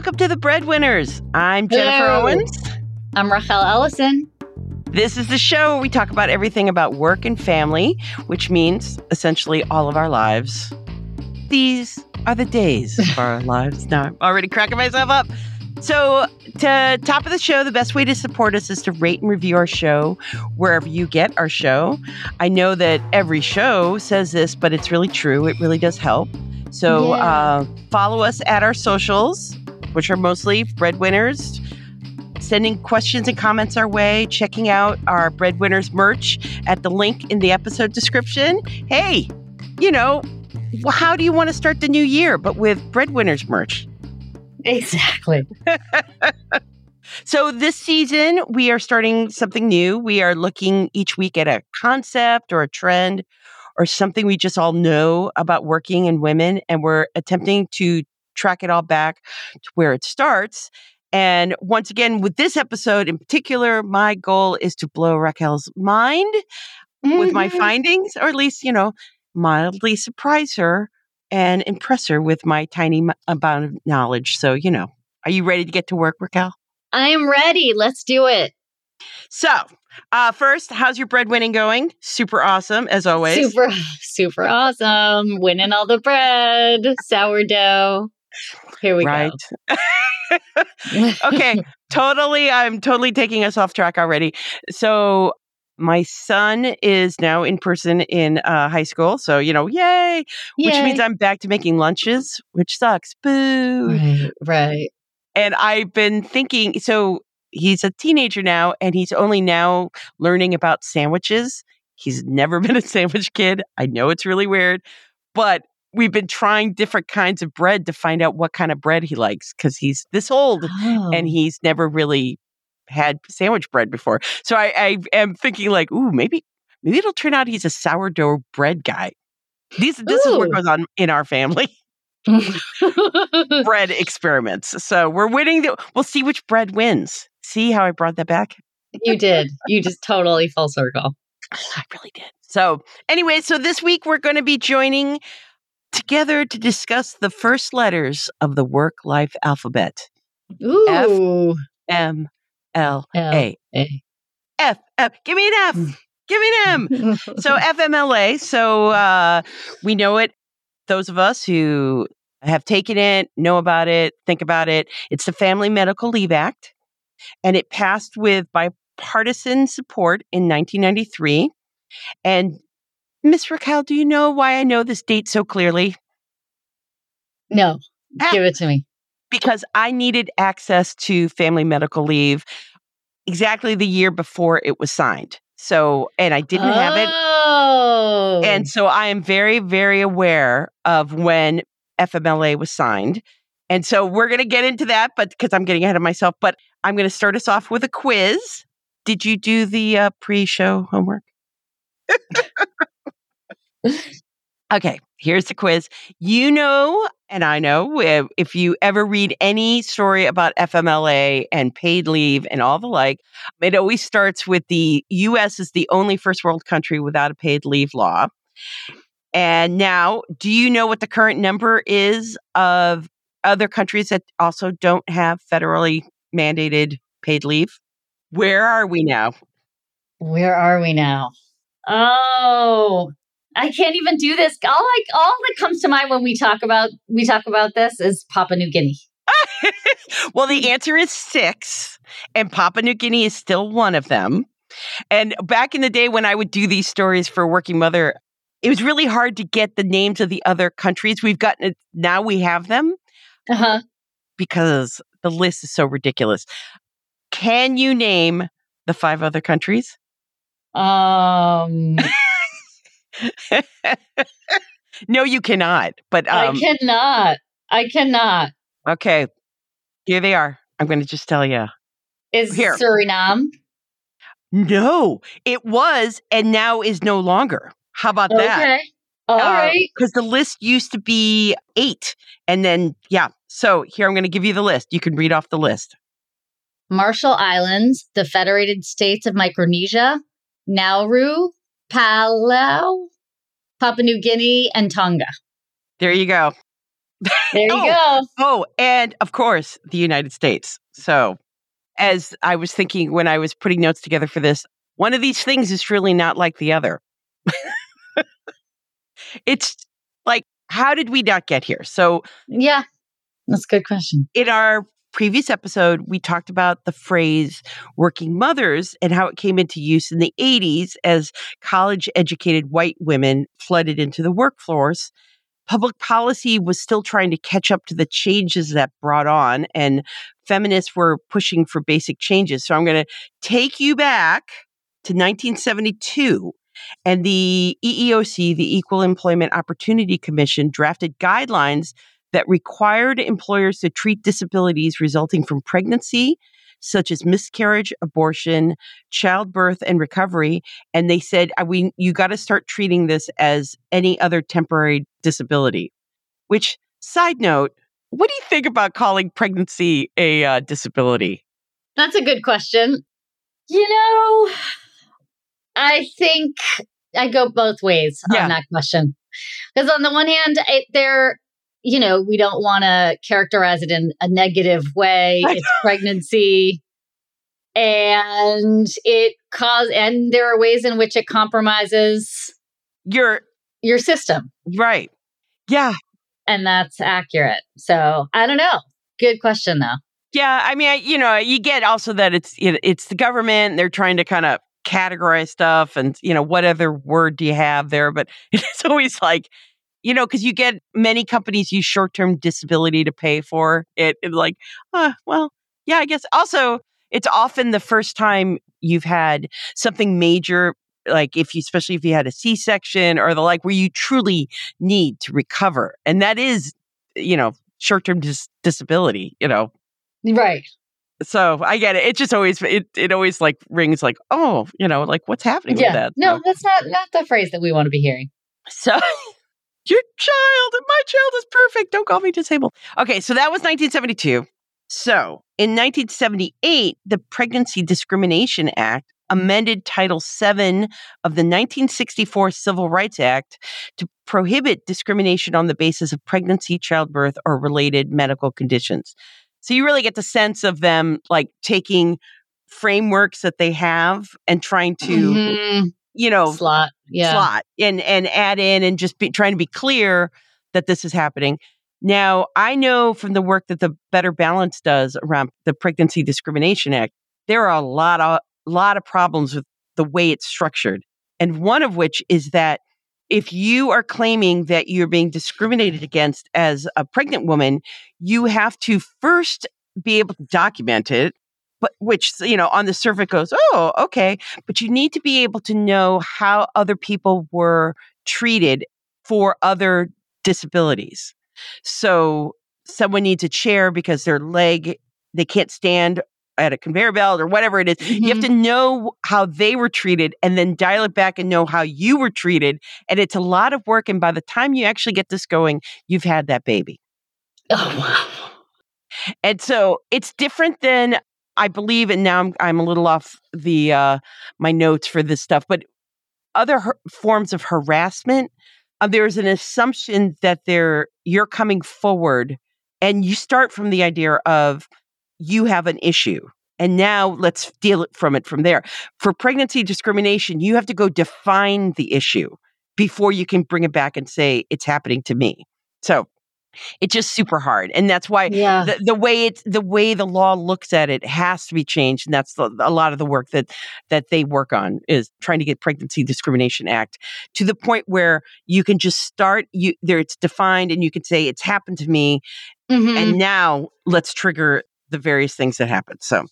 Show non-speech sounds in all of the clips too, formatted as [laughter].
welcome to the Breadwinners. I'm Jennifer Hello. Owens. I'm Rachel Ellison. This is the show where we talk about everything about work and family, which means essentially all of our lives. These are the days of our [laughs] lives. Now I'm already cracking myself up. So, to top of the show, the best way to support us is to rate and review our show wherever you get our show. I know that every show says this, but it's really true. It really does help. So, Yeah. uh, follow us at our socials, which are mostly breadwinners. Sending questions and comments our way, checking out our breadwinners merch at the link in the episode description. Hey, you know, how do you want to start the new year but with breadwinners merch? Exactly. [laughs] So this season, we are starting something new. We are looking each week at a concept or a trend or something we just all know about working and women, and we're attempting to track it all back to where it starts. And once again, with this episode in particular, my goal is to blow Raquel's mind with my Mhm. findings, or at least, you know, mildly surprise her and impress her with my tiny m- amount of knowledge. So, you know, are you ready to get to work, Raquel? I am ready. Let's do it. So, uh, first, how's your breadwinning going? Super awesome, as always. Super, super awesome. Winning all the bread, sourdough. Here we right. go. [laughs] okay. totally. I'm totally taking us off track already. So, my son is now in person in uh, high school. So, you know, yay, which means I'm back to making lunches, which sucks. Boo. right, right. And I've been thinking so he's a teenager now and he's only now learning about sandwiches. He's never [laughs] been a sandwich kid. I know it's really weird, but we've been trying different kinds of bread to find out what kind of bread he likes because he's this old Oh. and he's never really had sandwich bread before. So I, I am thinking like, ooh, maybe maybe it'll turn out he's a sourdough bread guy. These this is what goes on in our family. [laughs] bread experiments. So we're winning. The, we'll see which bread wins. See how I brought that back? you did. You just totally full circle. I really did. So anyway, so this week we're going to be joining together to discuss the first letters of the work life alphabet. Ooh. M L A. F F. Give me an F. Mm. Give me an M. So [laughs] FMLA. So uh, we know it. Those of us who have taken it, know about it, think about it. It's the Family Medical Leave Act, and it passed with bipartisan support in 1993. And Miss Raquel, do you know why I know this date so clearly? no, Ah. give it to me. Because I needed access to family medical leave exactly the year before it was signed. So, and I didn't have it Oh. And so I am very, very aware of when FMLA was signed. And so we're going to get into that, but because I'm getting ahead of myself, but I'm going to start us off with a quiz. Did you do the uh, pre show homework? Okay, here's the quiz. You know, and I know if you ever read any story about FMLA and paid leave and all the like, it always starts with the US is the only first world country without a paid leave law. And now, do you know what the current number is of other countries that also don't have federally mandated paid leave? Where are we now? Where are we now? Oh, I can't even do this. All like all that comes to mind when we talk about we talk about this is Papua New Guinea. [laughs] well, the answer is six, and Papua New Guinea is still one of them. And back in the day when I would do these stories for Working Mother, it was really hard to get the names of the other countries. We've gotten it now, we have them Uh huh. because the list is so ridiculous. Can you name the five other countries? Um, [laughs] [laughs] no, you cannot. But um, I cannot. I cannot. okay, here they are. I'm going to just tell you. Is Here. Suriname? No, it was and now is no longer. How about that? Okay. All right. Because the list used to be eight. And then, yeah. So here, I'm going to give you the list. You can read off the list. Marshall Islands, the Federated States of Micronesia, Nauru, Palau, Papua New Guinea, and Tonga. There you go. There you [laughs] Oh. go. Oh, and of course, the United States. So, as I was thinking when I was putting notes together for this, one of these things is really not like the other. [laughs] it's like, how did we not get here? So, Yeah. That's a good question. in our previous episode, we talked about the phrase working mothers and how it came into use in the 80s as college educated white women flooded into the workforce. Public policy was still trying to catch up to the changes that brought on, and feminists were pushing for basic changes. So I'm going to take you back to 1972. And the EEOC, the Equal Employment Opportunity Commission, drafted guidelines that required employers to treat disabilities resulting from pregnancy, such as miscarriage, abortion, childbirth, and recovery. And they said, "Uh, "We, you got to start treating this as any other temporary disability." Which, side note, what do you think about calling pregnancy a uh, disability? That's a good question. You know, I think I go both ways Yeah. on that question. Because on the one hand, it, there, you know, we don't want to characterize it in a negative way. [laughs] It's pregnancy, and it cause, and there are ways in which it compromises You're your system, right. Yeah. and that's accurate. So I don't know. Good question though. Yeah, I mean, I, you know, you get also that it's it, it's the government. They're trying to kind of categorize stuff, and you know, what other word do you have there? But [laughs] it's always like, you know, because you get many companies use short term disability to pay for it. It's like, uh, well, yeah, I guess. Also, it's often the first time you've had something major, like if you, especially if you had a C section or the like, where you truly need to recover, and that is, you know, short term dis- disability. You know, Right. so I get it. It just always it it always like rings like oh you know like what's happening with that. No, So, that's not [laughs] not the phrase that we want to be hearing. so [laughs] your child, my child is perfect. Don't call me disabled. Okay, so that was 1972. So in 1978, the Pregnancy Discrimination Act amended Title VII of the 1964 Civil Rights Act to prohibit discrimination on the basis of pregnancy, childbirth, or related medical conditions. So you really get the sense of them like taking frameworks that they have and trying to, Mhm. you know, slot. Yeah. slot and and add in and just be trying to be clear that this is happening. Now, I know from the work that the Better Balance does around the Pregnancy Discrimination Act, there are a lot of lot of problems with the way it's structured. And one of which is that if you are claiming that you're being discriminated against as a pregnant woman, you have to first be able to document it, but which, you know, on the surface goes, oh, okay. But you need to be able to know how other people were treated for other disabilities. So someone needs a chair because their leg, they can't stand at a conveyor belt or whatever it is. You have mm-hmm. to know how they were treated and then dial it back and know how you were treated. And it's a lot of work. And by the time you actually get this going, you've had that baby. Oh wow. And so it's different than I believe, and now I'm I'm a little off the uh, my notes for this stuff, but other har- forms of harassment, uh, there's an assumption that they're you're coming forward, and you start from the idea of you have an issue, and now let's deal it from it from there. For pregnancy discrimination, you have to go define the issue before you can bring it back and say it's happening to me. So it's just super hard, and that's why Yeah. the, the way it's the way the law looks at it has to be changed and that's the, a lot of the work that that they work on is trying to get pregnancy discrimination act to the point where you can just start you there it's defined and you can say it's happened to me Mhm. and now let's trigger the various things that happen so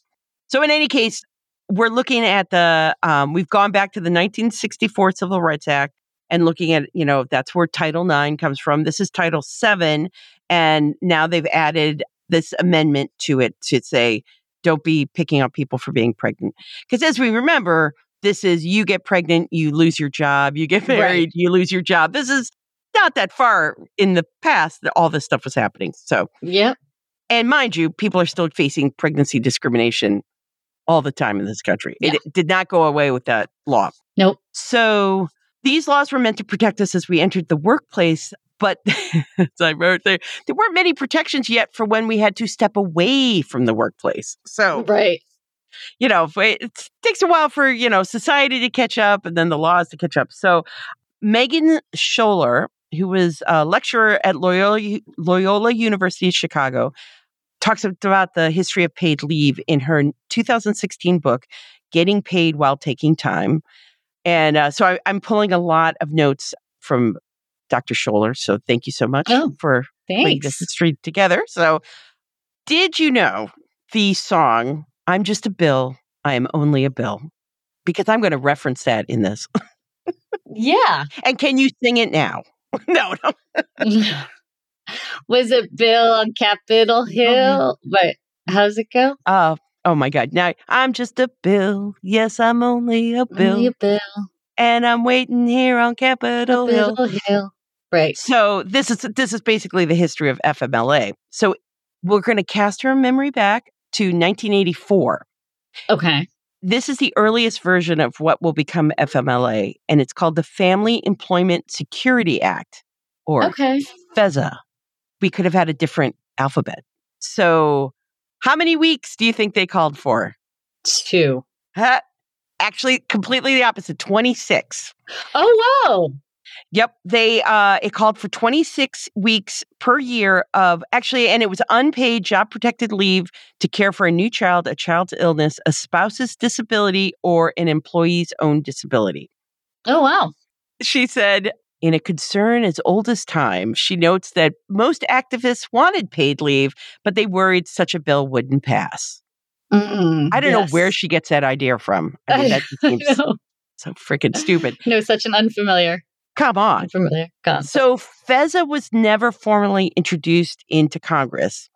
so in any case we're looking at the um, we've gone back to the 1964 civil rights act and looking at you know that's where title 9 comes from this is title 7 and now they've added this amendment to it to say don't be picking up people for being pregnant because as we remember this is you get pregnant you lose your job you get [laughs] Right. married you lose your job this is not that far in the past that all this stuff was happening so yeah. and mind you, people are still facing pregnancy discrimination all the time in this country. It did not go away with that law. Nope. So these laws were meant to protect us as we entered the workplace, But [laughs] as I wrote there, there weren't many protections yet for when we had to step away from the workplace. So, Right. you know, it, takes a while for, you know, society to catch up and then the laws to catch up. So, Megan Sholar, who was a lecturer at Loyola, Loyola University Chicago, talks about the history of paid leave in her 2016 book, Getting Paid While Taking Time. And uh, so I, I'm pulling a lot of notes from Dr. Sholar. So thank you so much Oh, for putting this Thanks. history together. So, did you know the song "I'm Just a Bill, I Am Only a Bill"? Because I'm going to reference that in this. Yeah. [laughs] And can you sing it now? [laughs] no, no. [laughs] Was it Bill on Capitol Hill? But how's it go? Uh, oh my God! Now I'm just a bill. Yes, I'm only a bill, Only a Bill. and I'm waiting here on Capitol Hill. Hill. Right. So this is this is basically the history of FMLA. So we're going to cast her memory back to 1984. Okay. This is the earliest version of what will become FMLA, and it's called the Family Employment Security Act, or Okay. FESA. We could have had a different alphabet. So, how many weeks do you think they called for? Two. Huh? Actually, completely the opposite 26. Oh wow. Yep, they uh it called for 26 weeks per year of actually and it was unpaid job protected leave to care for a new child, a child's illness, a spouse's disability or an employee's own disability. Oh wow. She said in a concern as old as time, she notes that most activists wanted paid leave, but they worried such a bill wouldn't pass. Mm, I don't know where she gets that idea from. [laughs] I mean, that just seems so freaking stupid. [laughs] No, such an unfamiliar, Come on. unfamiliar concept. So FESA was never formally introduced into Congress,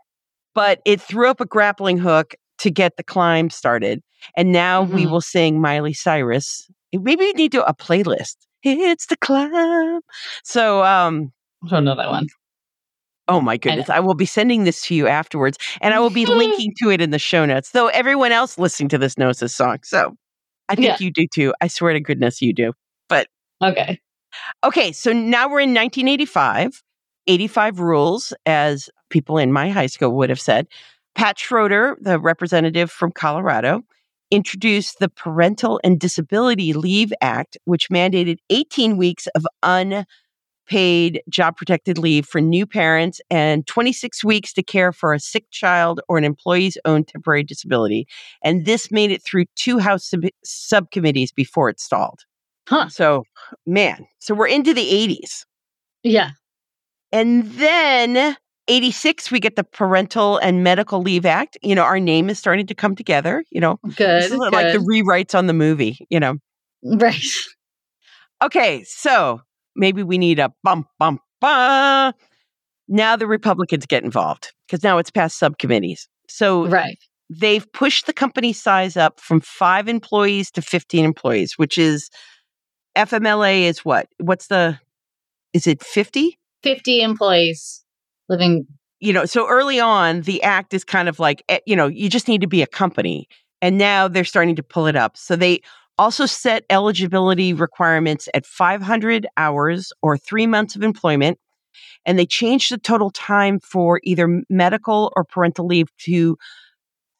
but it threw up a grappling hook to get the climb started. And now we Mhm. will sing Miley Cyrus. Maybe we need to a playlist. It's the climb. So um I don't know that one. oh my goodness. I, will be sending this to you afterwards and I will be [laughs] linking to it in the show notes. Though everyone else listening to this knows this song. So I think Yeah. you do too. I swear to goodness you do. But okay. Okay, so now we're in 1985. 85 rules, as people in my high school would have said. Pat Schroeder, the representative from Colorado, introduced the Parental and Disability Leave Act, which mandated 18 weeks of unpaid job protected leave for new parents and 26 weeks to care for a sick child or an employee's own temporary disability. And this made it through two House sub- subcommittees before it stalled. Huh. So, man, so we're into the 80s. Yeah. And then 86, we get the Parental and Medical Leave Act. You know, our name is starting to come together. You know, Good. this is like the rewrites on the movie, you know. right. Okay, so maybe we need a bump, bump, bump. Now the Republicans get involved because now it's past subcommittees. So Right. they've pushed the company size up from five employees to 15 employees, which is FMLA is what? What's the, is it 50? 50 employees living. you know, so early on, the act is kind of like, eh, you know, you just need to be a company. And now they're starting to pull it up. So they also set eligibility requirements at 500 hours or three months of employment. And they changed the total time for either medical or parental leave to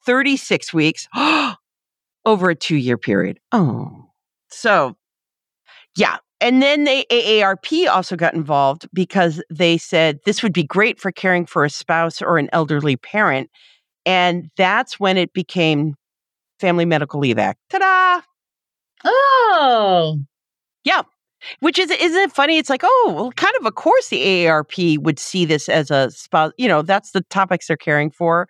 36 weeks [gasps] over a two year period. Oh, so yeah. And then the AARP also got involved because they said this would be great for caring for a spouse or an elderly parent. And that's when it became Family Medical Leave Act. Ta-da! Oh. Yeah. Which is isn't it funny? It's like, oh, well, kind of of course the AARP would see this as a spouse, you know, that's the topics they're caring for.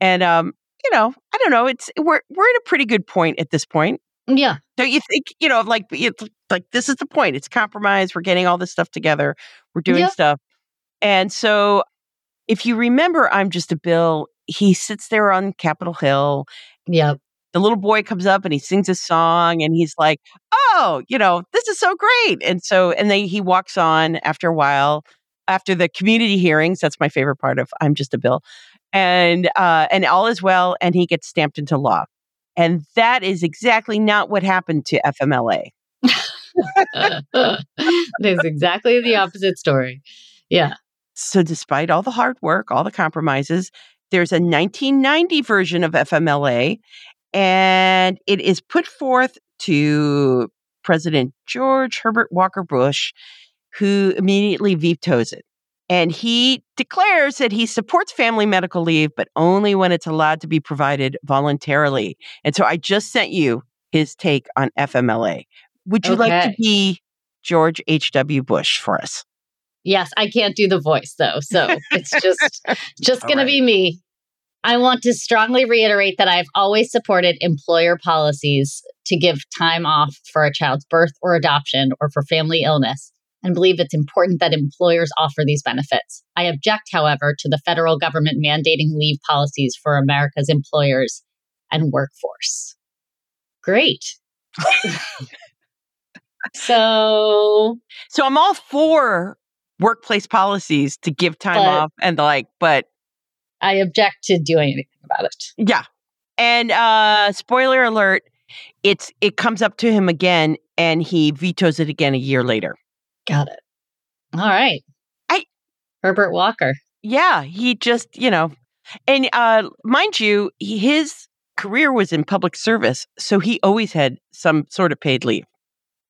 And um, you know, I don't know, it's we're we're at a pretty good point at this point. Yeah. Don't you think, you know, like it's like this is the point. It's compromise. We're getting all this stuff together. We're doing Yeah. stuff. And so if you remember I'm just a bill, he sits there on Capitol Hill. Yep. The little boy comes up and he sings a song and he's like, "Oh, you know, this is so great." And so and then he walks on after a while after the community hearings, that's my favorite part of I'm just a bill. And uh and all is well and he gets stamped into law. And that is exactly not what happened to FMLA. [laughs] it is exactly the opposite story. Yeah. So, despite all the hard work, all the compromises, there's a 1990 version of FMLA, and it is put forth to President George Herbert Walker Bush, who immediately vetoes it. And he declares that he supports family medical leave, but only when it's allowed to be provided voluntarily. And so I just sent you his take on FMLA. Would you like to be George H.W. Bush for us? Yes, I can't do the voice though. So it's just [laughs] just going right. to be me. I want to strongly reiterate that I've always supported employer policies to give time off for a child's birth or adoption or for family illness and believe it's important that employers offer these benefits. I object, however, to the federal government mandating leave policies for America's employers and workforce. Great. [laughs] so, So I'm all for workplace policies to give time off and the like, but I object to doing anything about it. yeah. And uh spoiler alert, it's it comes up to him again and he vetoes it again a year later. Got it. All right. I- Herbert Walker. Yeah, he just, you know, and uh mind you, he- his career was in public service, so he always had some sort of paid leave.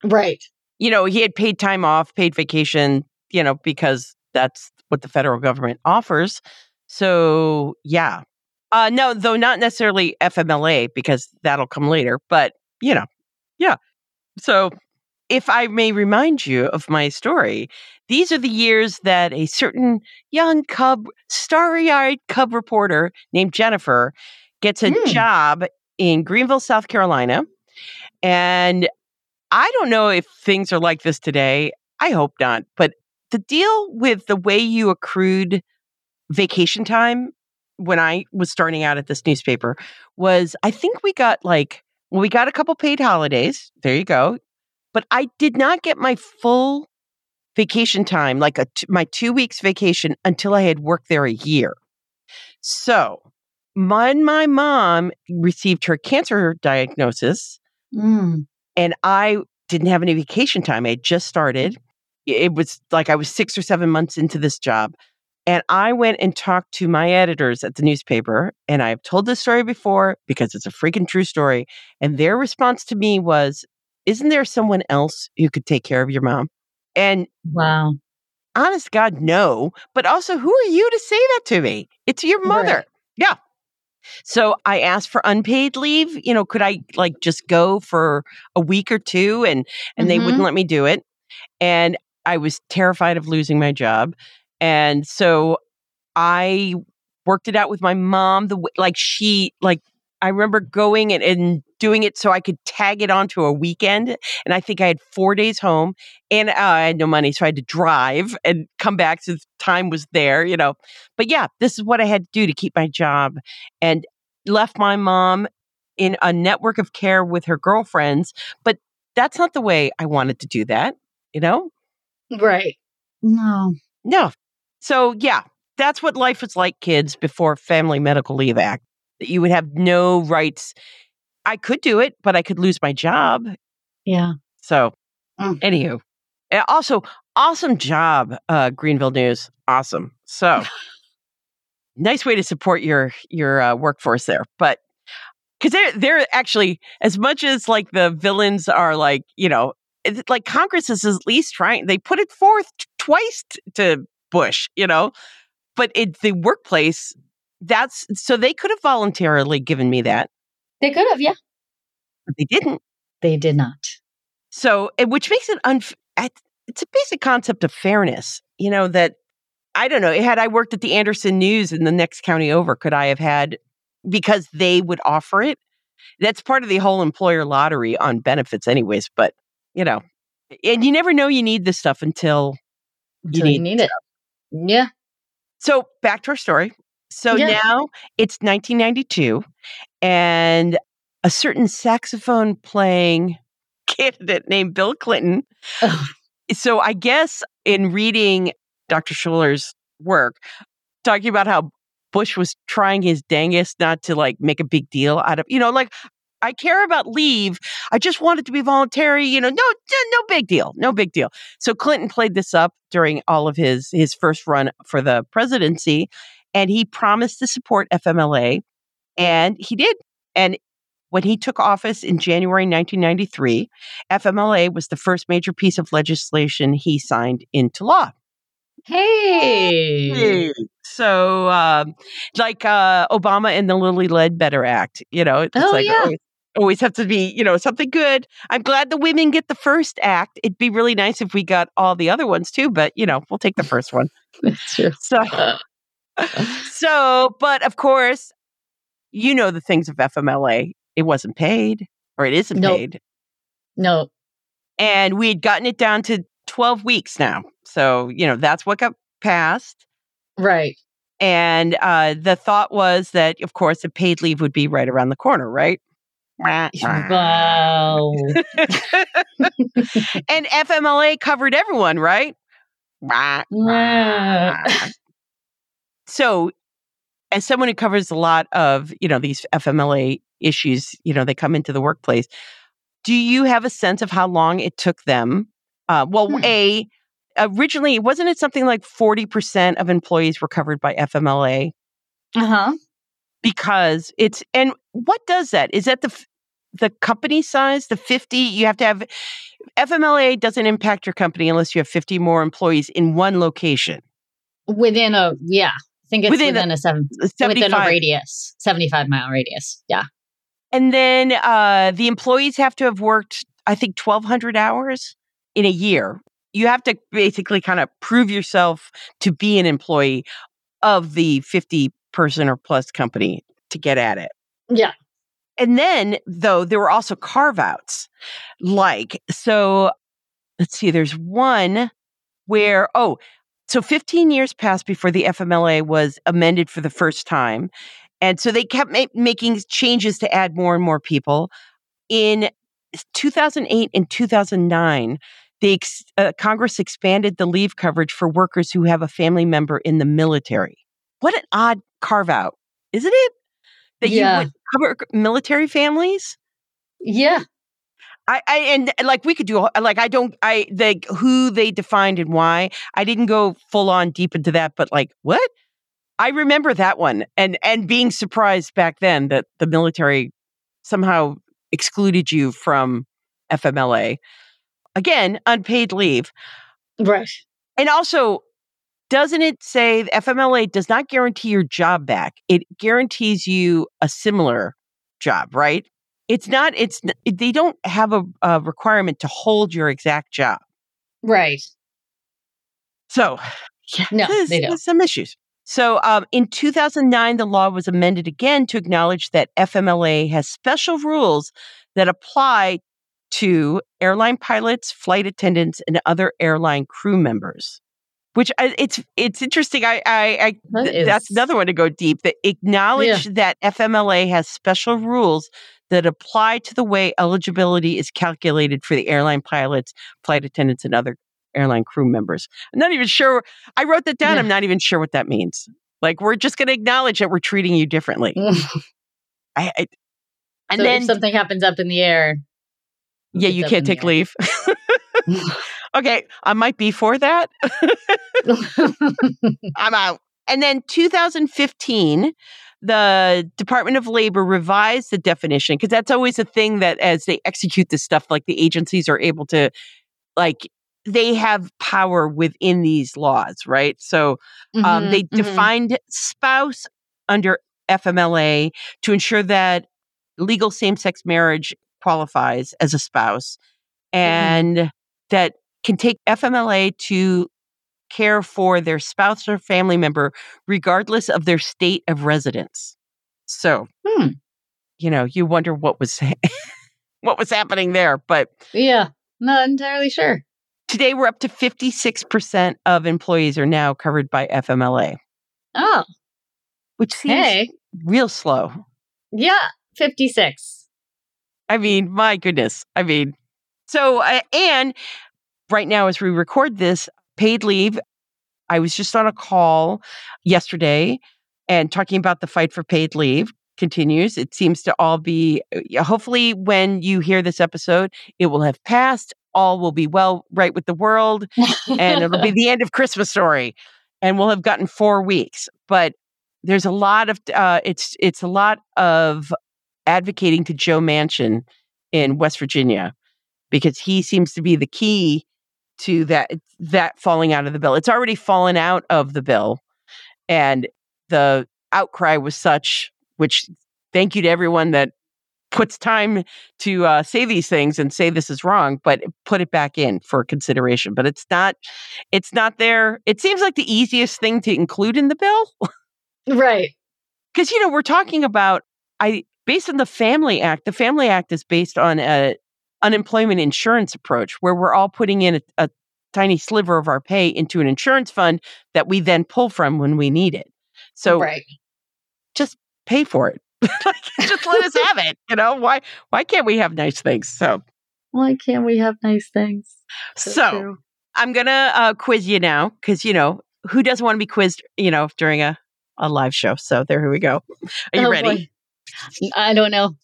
Right. You know, he had paid time off, paid vacation, you know, because that's what the federal government offers. So, yeah. Uh no, though not necessarily FMLA because that'll come later, but you know. Yeah. So, if I may remind you of my story, these are the years that a certain young cub, starry eyed cub reporter named Jennifer gets a Hmm. job in Greenville, South Carolina. And I don't know if things are like this today. I hope not. But the deal with the way you accrued vacation time when I was starting out at this newspaper was I think we got like, well, we got a couple paid holidays. There you go. But I did not get my full vacation time, like a t- my two weeks vacation, until I had worked there a year. So, when my mom received her cancer diagnosis, Mm. and I didn't have any vacation time. I just mm-hmm. started. It was like I was six or seven months into this job. And I went and talked to my editors at the newspaper. And I've told this story before because it's a freaking true story. And their response to me was, Isn't there someone else who could take care of your mom? And Wow. honest God, no. But also, who are you to say that to me? It's your mother. Right. Yeah. So I asked for unpaid leave. You know, could I like just go for a week or two? And and they wouldn't Mhm. let me do it. And I was terrified of losing my job. And so I worked it out with my mom. The like she like I remember going and, and doing it so I could tag it onto a weekend. And I think I had four days home and uh, I had no money. So I had to drive [laughs] and come back. So time was there, you know. But yeah, this is what I had to do to keep my job and left my mom in a network of care with her girlfriends. But that's not the way I wanted to do that, you know? Right. No. No. So yeah, that's what life was like, kids, before Family Medical Leave Act. That you would have no rights. I could do it, but I could lose my job. Yeah. So, Mm. anywho, Uh, also awesome job, uh, Greenville News. Awesome. So, [laughs] nice way to support your your uh, workforce there, but because they're they're actually as much as like the villains are like you know like Congress is at least trying. They put it forth t- twice t- to Bush, you know, but it the workplace. That's so they could have voluntarily given me that, They could have, yeah. but they didn't. They did not. So, which makes it unf- it's a basic concept of fairness, you know, that I don't know, had I worked at the Anderson News in the next county over, could I have had because they would offer it? That's part of the whole employer lottery on benefits anyways, but you know, and you never know you need this stuff until Until you need need it. Yeah. So back to our story. So Yeah. now it's 1992, and a certain saxophone playing [laughs] candidate named Bill Clinton. Ugh. So I guess in reading Dr. Sholar's work, talking about how Bush was trying his dangest not to like make a big deal out of, you know, like I care about leave. I just want it to be voluntary. You know, no, no big deal. No big deal. So Clinton played this up during all of his his first run for the presidency, and he promised to support FMLA, and he did. And when he took office in January 1993, FMLA was the first major piece of legislation he signed into law. Hey. So, um, like uh, Obama and the Lilly Ledbetter Act, you know, it's Oh, like yeah. always, always have to be, you know, something good. I'm glad the women get the first act. It'd be really nice if we got all the other ones too, but you know, we'll take the first one. [laughs] That's true. So, [laughs] so, but of course, you know the things of FMLA. It wasn't paid, or it isn't Nope. paid, No. and we had gotten it down to 12 weeks now. So, you know, that's what got passed. Right. And uh, the thought was that, of course, a paid leave would be right around the corner, right? [laughs] Wow. and FMLA covered everyone, right? [laughs] Yeah. So, as someone who covers a lot of, you know, these FMLA issues, you know, they come into the workplace. Do you have a sense of how long it took them? Uh, well, Hmm. a originally wasn't it something like forty percent of employees were covered by FMLA? Uh huh. because it's and what does that is that the the company size the 50 you have to have FMLA doesn't impact your company unless you have 50 more employees in one location Within a yeah, think it's Within within, a- seven within a radius, seventy five mile radius. Yeah. and then uh the employees have to have worked I think 1200 hours in a year you have to basically kind of prove yourself to be an employee of the 50 person or plus company to get at it Yeah. And then, though, there were also carve outs. Like, so let's see, there's one where, oh, so 15 years passed before the FMLA was amended for the first time. And so they kept ma- making changes to add more and more people. In 2008 and 2009, the ex- uh, Congress expanded the leave coverage for workers who have a family member in the military. What an odd carve out, isn't it? That Yeah. you would cover military families. Yeah. I, I and uh, like we could do a- like I don't I like who they defined and why I didn't go full on deep into that, but like what? I remember that one and and being surprised back then that the military somehow excluded you from FMLA again unpaid leave. Right. and also doesn't it say the FMLA does not guarantee your job back? It guarantees you a similar job right it's not it's they don't have a, a requirement to hold your exact job Right. so yeah No, there's, they don't. there's some issues so um, in 2009 the law was amended again to acknowledge that fmla has special rules that apply to airline pilots flight attendants and other airline crew members which I, it's it's interesting i i, I That th- that's another one to go deep that acknowledge that fmla has special rules that apply to the way eligibility is calculated for the airline pilots flight attendants and other airline crew members. I'm not even sure i wrote that down Yeah. i'm not even sure what that means. Like we're just going to acknowledge that we're treating you differently. [laughs] I, I and so then something happens up in the air, yeah you can't take leave. [laughs] [laughs] Okay i might be for that. I'm out. And then 2015, the Department of Labor revised the definition because that's always a thing that as they execute this stuff, like the agencies are able to, like, they have power within these laws, right? So um, Mhm, they mhm. defined spouse under FMLA to ensure that legal same sex marriage qualifies as a spouse and that can take FMLA to care for their spouse or family member regardless of their state of residence. So, Hmm. you know, you wonder what was [laughs] what was happening there, but Yeah. Not entirely sure. today we're up to 56% of employees are now covered by FMLA, Oh, which seems hey. real slow. Yeah. 56. I mean, my goodness. I mean, so, uh, and right now, as we record this, paid leave, I was just on a call yesterday and talking about the fight for paid leave continues. It seems to all be, uh, hopefully, when you hear this episode, it will have passed. All will be well, right with the world, and it'll be [laughs] the end of Christmas story. And we'll have gotten four weeks. But there's a lot of, uh, it's, it's a lot of advocating to Joe Manchin in West Virginia because he seems to be the key to that that falling out of the bill. It's already fallen out of the bill and the outcry was such which thank you to everyone that puts time to uh, say these things and say this is wrong but put it back in for consideration. But it's not it's not there. It seems like the easiest thing to include in the bill. Right. Because you know we're talking about i based on the family act the family act is based on a unemployment insurance approach where we're all putting in a, a tiny sliver of our pay into an insurance fund that we then pull from when we need it so right just pay for it. [laughs] just let us have it. You know why? Why can't we have nice things? So why can't we have nice things? So, so I'm gonna uh, quiz you now because you know who doesn't want to be quizzed? You know during a a live show. So there we go. Are you oh, ready? Boy. I don't know.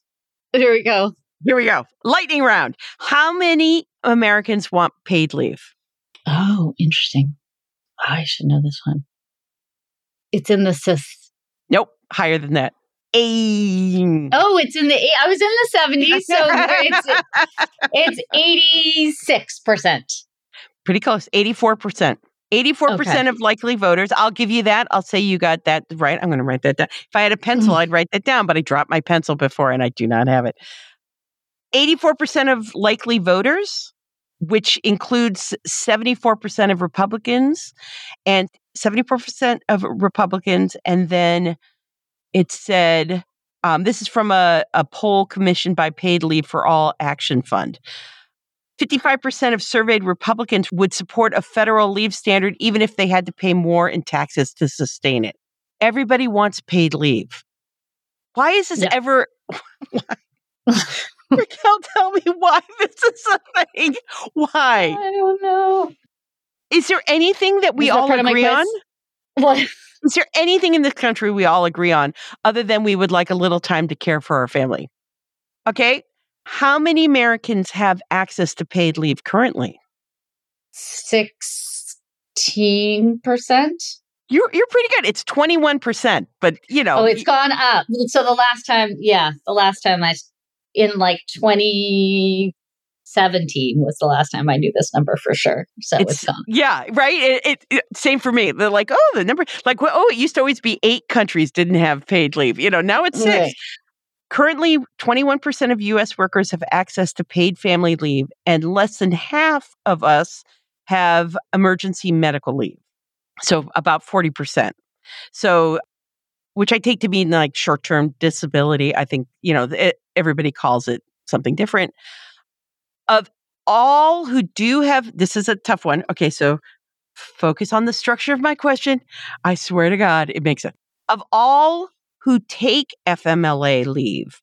Here we go. Here we go. Lightning round. How many Americans want paid leave? Oh, interesting. I should know this one. It's in the cis. Nope, higher than that. Eight. Oh, it's in the eight. I was in the 70s, so it's [laughs] six percent. Pretty close. Eighty four percent. 84% okay. of likely voters. I'll give you that. I'll say you got that right. I'm going to write that down. If I had a pencil, mm. I'd write that down, but I dropped my pencil before and I do not have it. 84% of likely voters, which includes 74% of Republicans and 74% of Republicans, and then it said, um, this is from a, a poll commissioned by Paid Leave for All Action Fund. 55% of surveyed Republicans would support a federal leave standard even if they had to pay more in taxes to sustain it. Everybody wants paid leave. Why is this yeah. ever? [laughs] [laughs] [laughs] Raquel, tell me why [laughs] this is a thing. Why? I don't know. Is there anything that we is all agree on? What? [laughs] Is there anything in this country we all agree on other than we would like a little time to care for our family? Okay. How many Americans have access to paid leave currently? 16%. You're you're pretty good. It's 21%, but you know. Oh, it's gone up. So the last time, yeah, the last time I in like 2017 was the last time I knew this number for sure. So it's, it's gone. Yeah, right. It, it, it, same for me. They're like, oh, the number, like, oh, it used to always be eight countries didn't have paid leave. You know, now it's six. Right. Currently, 21% of U.S. workers have access to paid family leave, and less than half of us have emergency medical leave. So about 40%. So, which I take to mean like short term disability. I think, you know, it, everybody calls it something different of all who do have this is a tough one. Okay, so focus on the structure of my question. I swear to God, it makes it. Of all who take FMLA leave,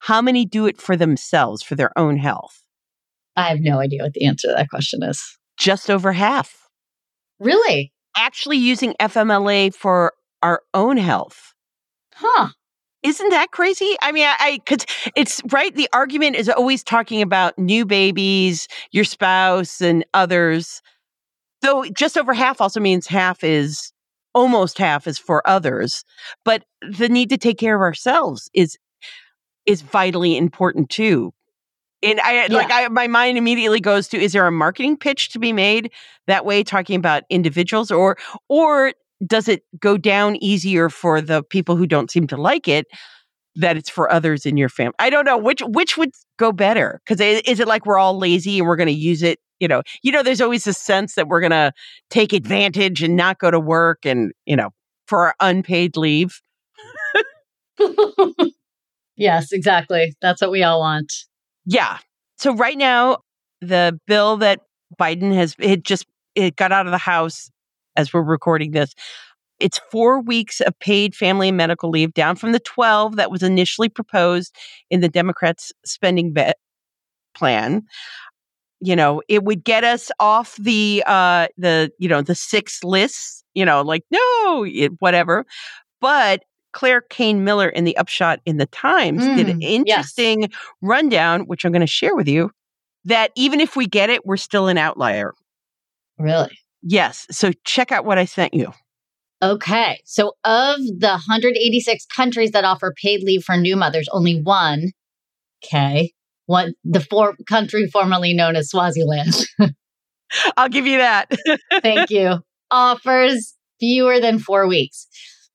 how many do it for themselves, for their own health? I have no idea what the answer to that question is. Just over half. Really? Actually using FMLA for our own health. Huh. Isn't that crazy? I mean, I because it's right. The argument is always talking about new babies, your spouse, and others. Though just over half also means half is almost half is for others. But the need to take care of ourselves is is vitally important too. And I yeah. like I, my mind immediately goes to: Is there a marketing pitch to be made that way, talking about individuals, or or does it go down easier for the people who don't seem to like it that it's for others in your family i don't know which which would go better? Because is it like we're all lazy and we're going to use it you know you know there's always a sense that we're going to take advantage and not go to work and you know for our unpaid leave? [laughs] Yes exactly that's what we all want. Yeah so right now the bill that biden has it just it got out of the house as we're recording this. It's four weeks of paid family and medical leave, down from the 12 that was initially proposed in the Democrats' spending bet plan. You know, it would get us off the uh the you know the six lists. You know, like no, it, whatever. But Claire Cain Miller in the Upshot in the Times did an Mm, yes. interesting rundown, which I'm going to share with you, that even if we get it, we're still an outlier. Really? Yes. So check out what I sent you. Okay. So, of the 186 countries that offer paid leave for new mothers, only one, okay, one, the four country formerly known as Swaziland, [laughs] I'll give you that. thank [laughs] you, offers fewer than four weeks.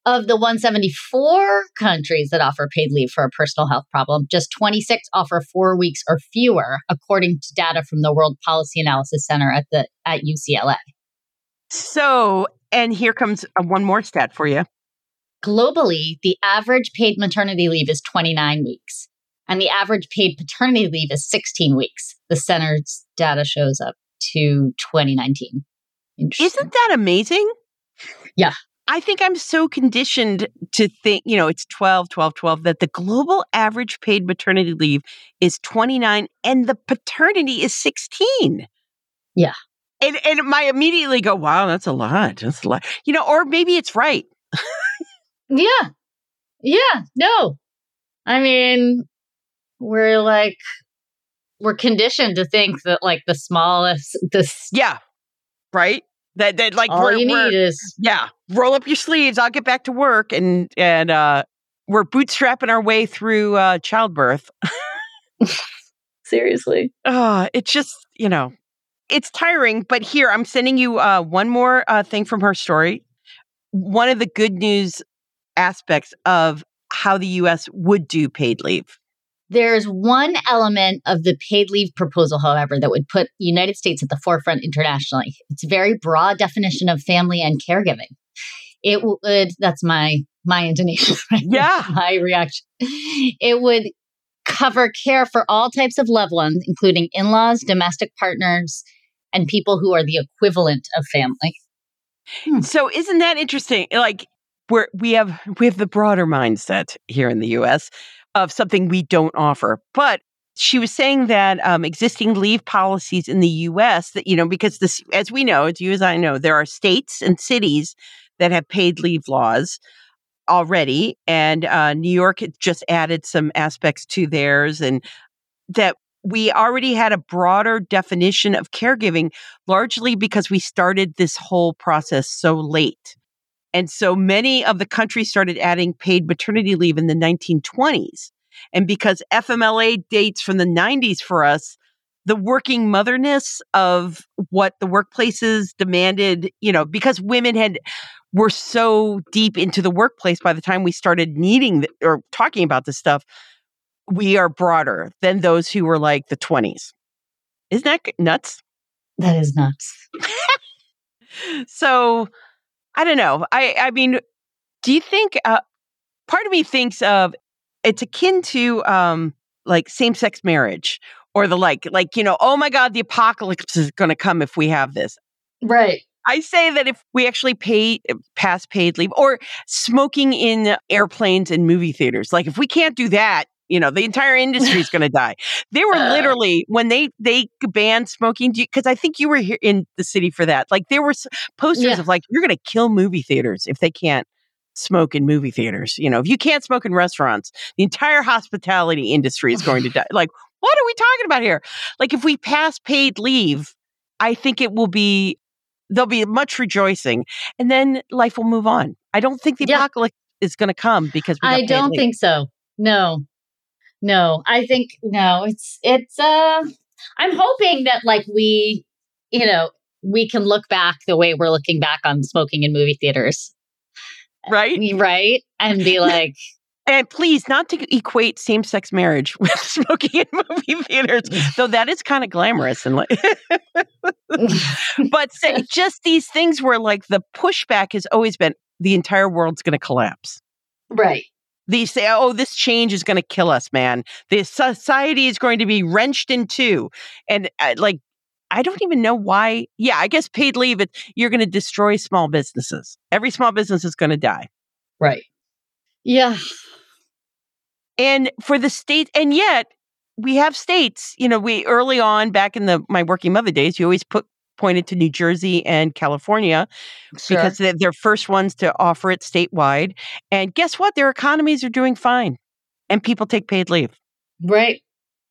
Of the 174 countries that offer paid leave for a personal health problem, just 26 offer four weeks or fewer, according to data from the World Policy Analysis Center at the at UCLA. So, and here comes uh, one more stat for you. Globally, the average paid maternity leave is 29 weeks, and the average paid paternity leave is 16 weeks. The center's data shows up to 2019. Isn't that amazing? Yeah. I think I'm so conditioned to think, you know, it's 12, 12, 12, that the global average paid maternity leave is 29 and the paternity is 16. Yeah. And, and my immediately go, wow, that's a lot. That's a lot. You know, or maybe it's right. Yeah. Yeah. No. I mean, we're like, we're conditioned to think that like the smallest, this, Yeah. Right? That, that like, all you need is, yeah, roll up your sleeves. I'll get back to work. And, and, uh, we're bootstrapping our way through uh, childbirth. [laughs] seriously. Oh, it's just, you know, it's tiring. But here, I'm sending you uh, one more uh, thing from her story. One of the good news aspects of how the US would do paid leave. There's one element of the paid leave proposal, however, that would put United States at the forefront internationally. It's a very broad definition of family and caregiving. It would that's my my intonation, [laughs] right? Yeah. my reaction. It would cover care for all types of loved ones, including in-laws, domestic partners, and people who are the equivalent of family. So isn't that interesting? Like we're we have we have the broader mindset here in the US of something we don't offer. But she was saying that um, existing leave policies in the US that, you know, because this as we know, as you as I know, there are states and cities that have paid leave laws already. And uh, New York had just added some aspects to theirs and that we already had a broader definition of caregiving largely because we started this whole process so late. And so many of the countries started adding paid maternity leave in the 1920s. And because FMLA dates from the 90s for us, the working motherness of what the workplaces demanded, you know, because women had were so deep into the workplace by the time we started needing the, or talking about this stuff, we are broader than those who were like the 20s. Isn't that nuts? That is nuts. [laughs] so I don't know. I I mean, do you think uh, part of me thinks of it's akin to um like same sex marriage or the like like you know oh my god the apocalypse is going to come if we have this. Right. I say that if we actually pay pass paid leave or smoking in airplanes and movie theaters, like if we can't do that, you know, the entire industry is [laughs] going to die. They were Uh. literally when they they banned smoking because I think you were here in the city for that. Like there were posters Yeah. of like you're going to kill movie theaters if they can't smoke in movie theaters. You know, if you can't smoke in restaurants, the entire hospitality industry is going to die. Like what are we talking about here? Like if we pass paid leave, I think it will be there'll be much rejoicing and then life will move on. I don't think the Yeah. apocalypse is going to come because we I don't think so. No. No. I think no, it's it's uh I'm hoping that like we, you know, we can look back the way we're looking back on smoking in movie theaters. right? Right? And be [laughs] like, And please, not to equate same-sex marriage [laughs] with smoking in movie theaters, though that is kind of glamorous and like. [laughs] [laughs] but say, [laughs] just these things where like the pushback has always been the entire world's going to collapse. right. They say, "Oh, this change is going to kill us, man. The society is going to be wrenched in two. And uh, like, I don't even know why. Yeah, I guess paid leave. It you're going to destroy small businesses. Every small business is going to die. Right. Yeah. And for the state, and yet we have states. You know, we early on back in the my working mother days, you always put pointed to New Jersey and California Sure. because they're, they're first ones to offer it statewide. And guess what? Their economies are doing fine, and people take paid leave. right.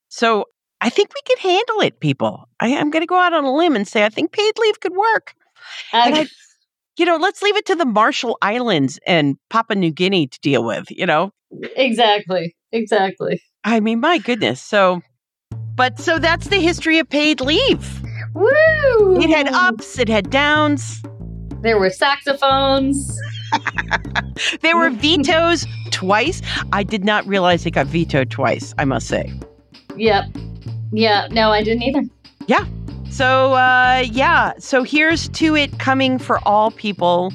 So I think we can handle it, people. I, I'm going to go out on a limb and say I think paid leave could work. And I, [laughs] you know, let's leave it to the Marshall Islands and Papua New Guinea to deal with. You know, exactly. Exactly. I mean, my goodness. So, but so that's the history of paid leave. Woo! It had ups, it had downs. There were saxophones. [laughs] There were vetoes twice. I did not realize it got vetoed twice, I must say. Yep. Yeah. No, I didn't either. Yeah. So, uh, yeah. So here's to it coming for all people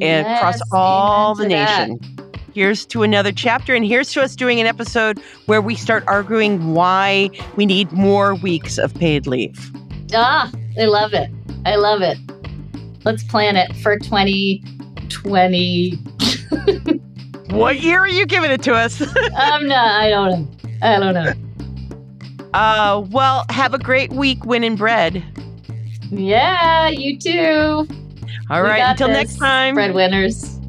and across all the nation. that. Here's to another chapter, and here's to us doing an episode where we start arguing why we need more weeks of paid leave. Ah, I love it. I love it. Let's plan it for 2020. [laughs] What year are you giving it to us? [laughs] I'm not, I don't know. I don't know. uh, well, have a great week winning bread. Yeah, you too. All We right, until this, next time. Breadwinners.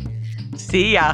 See ya.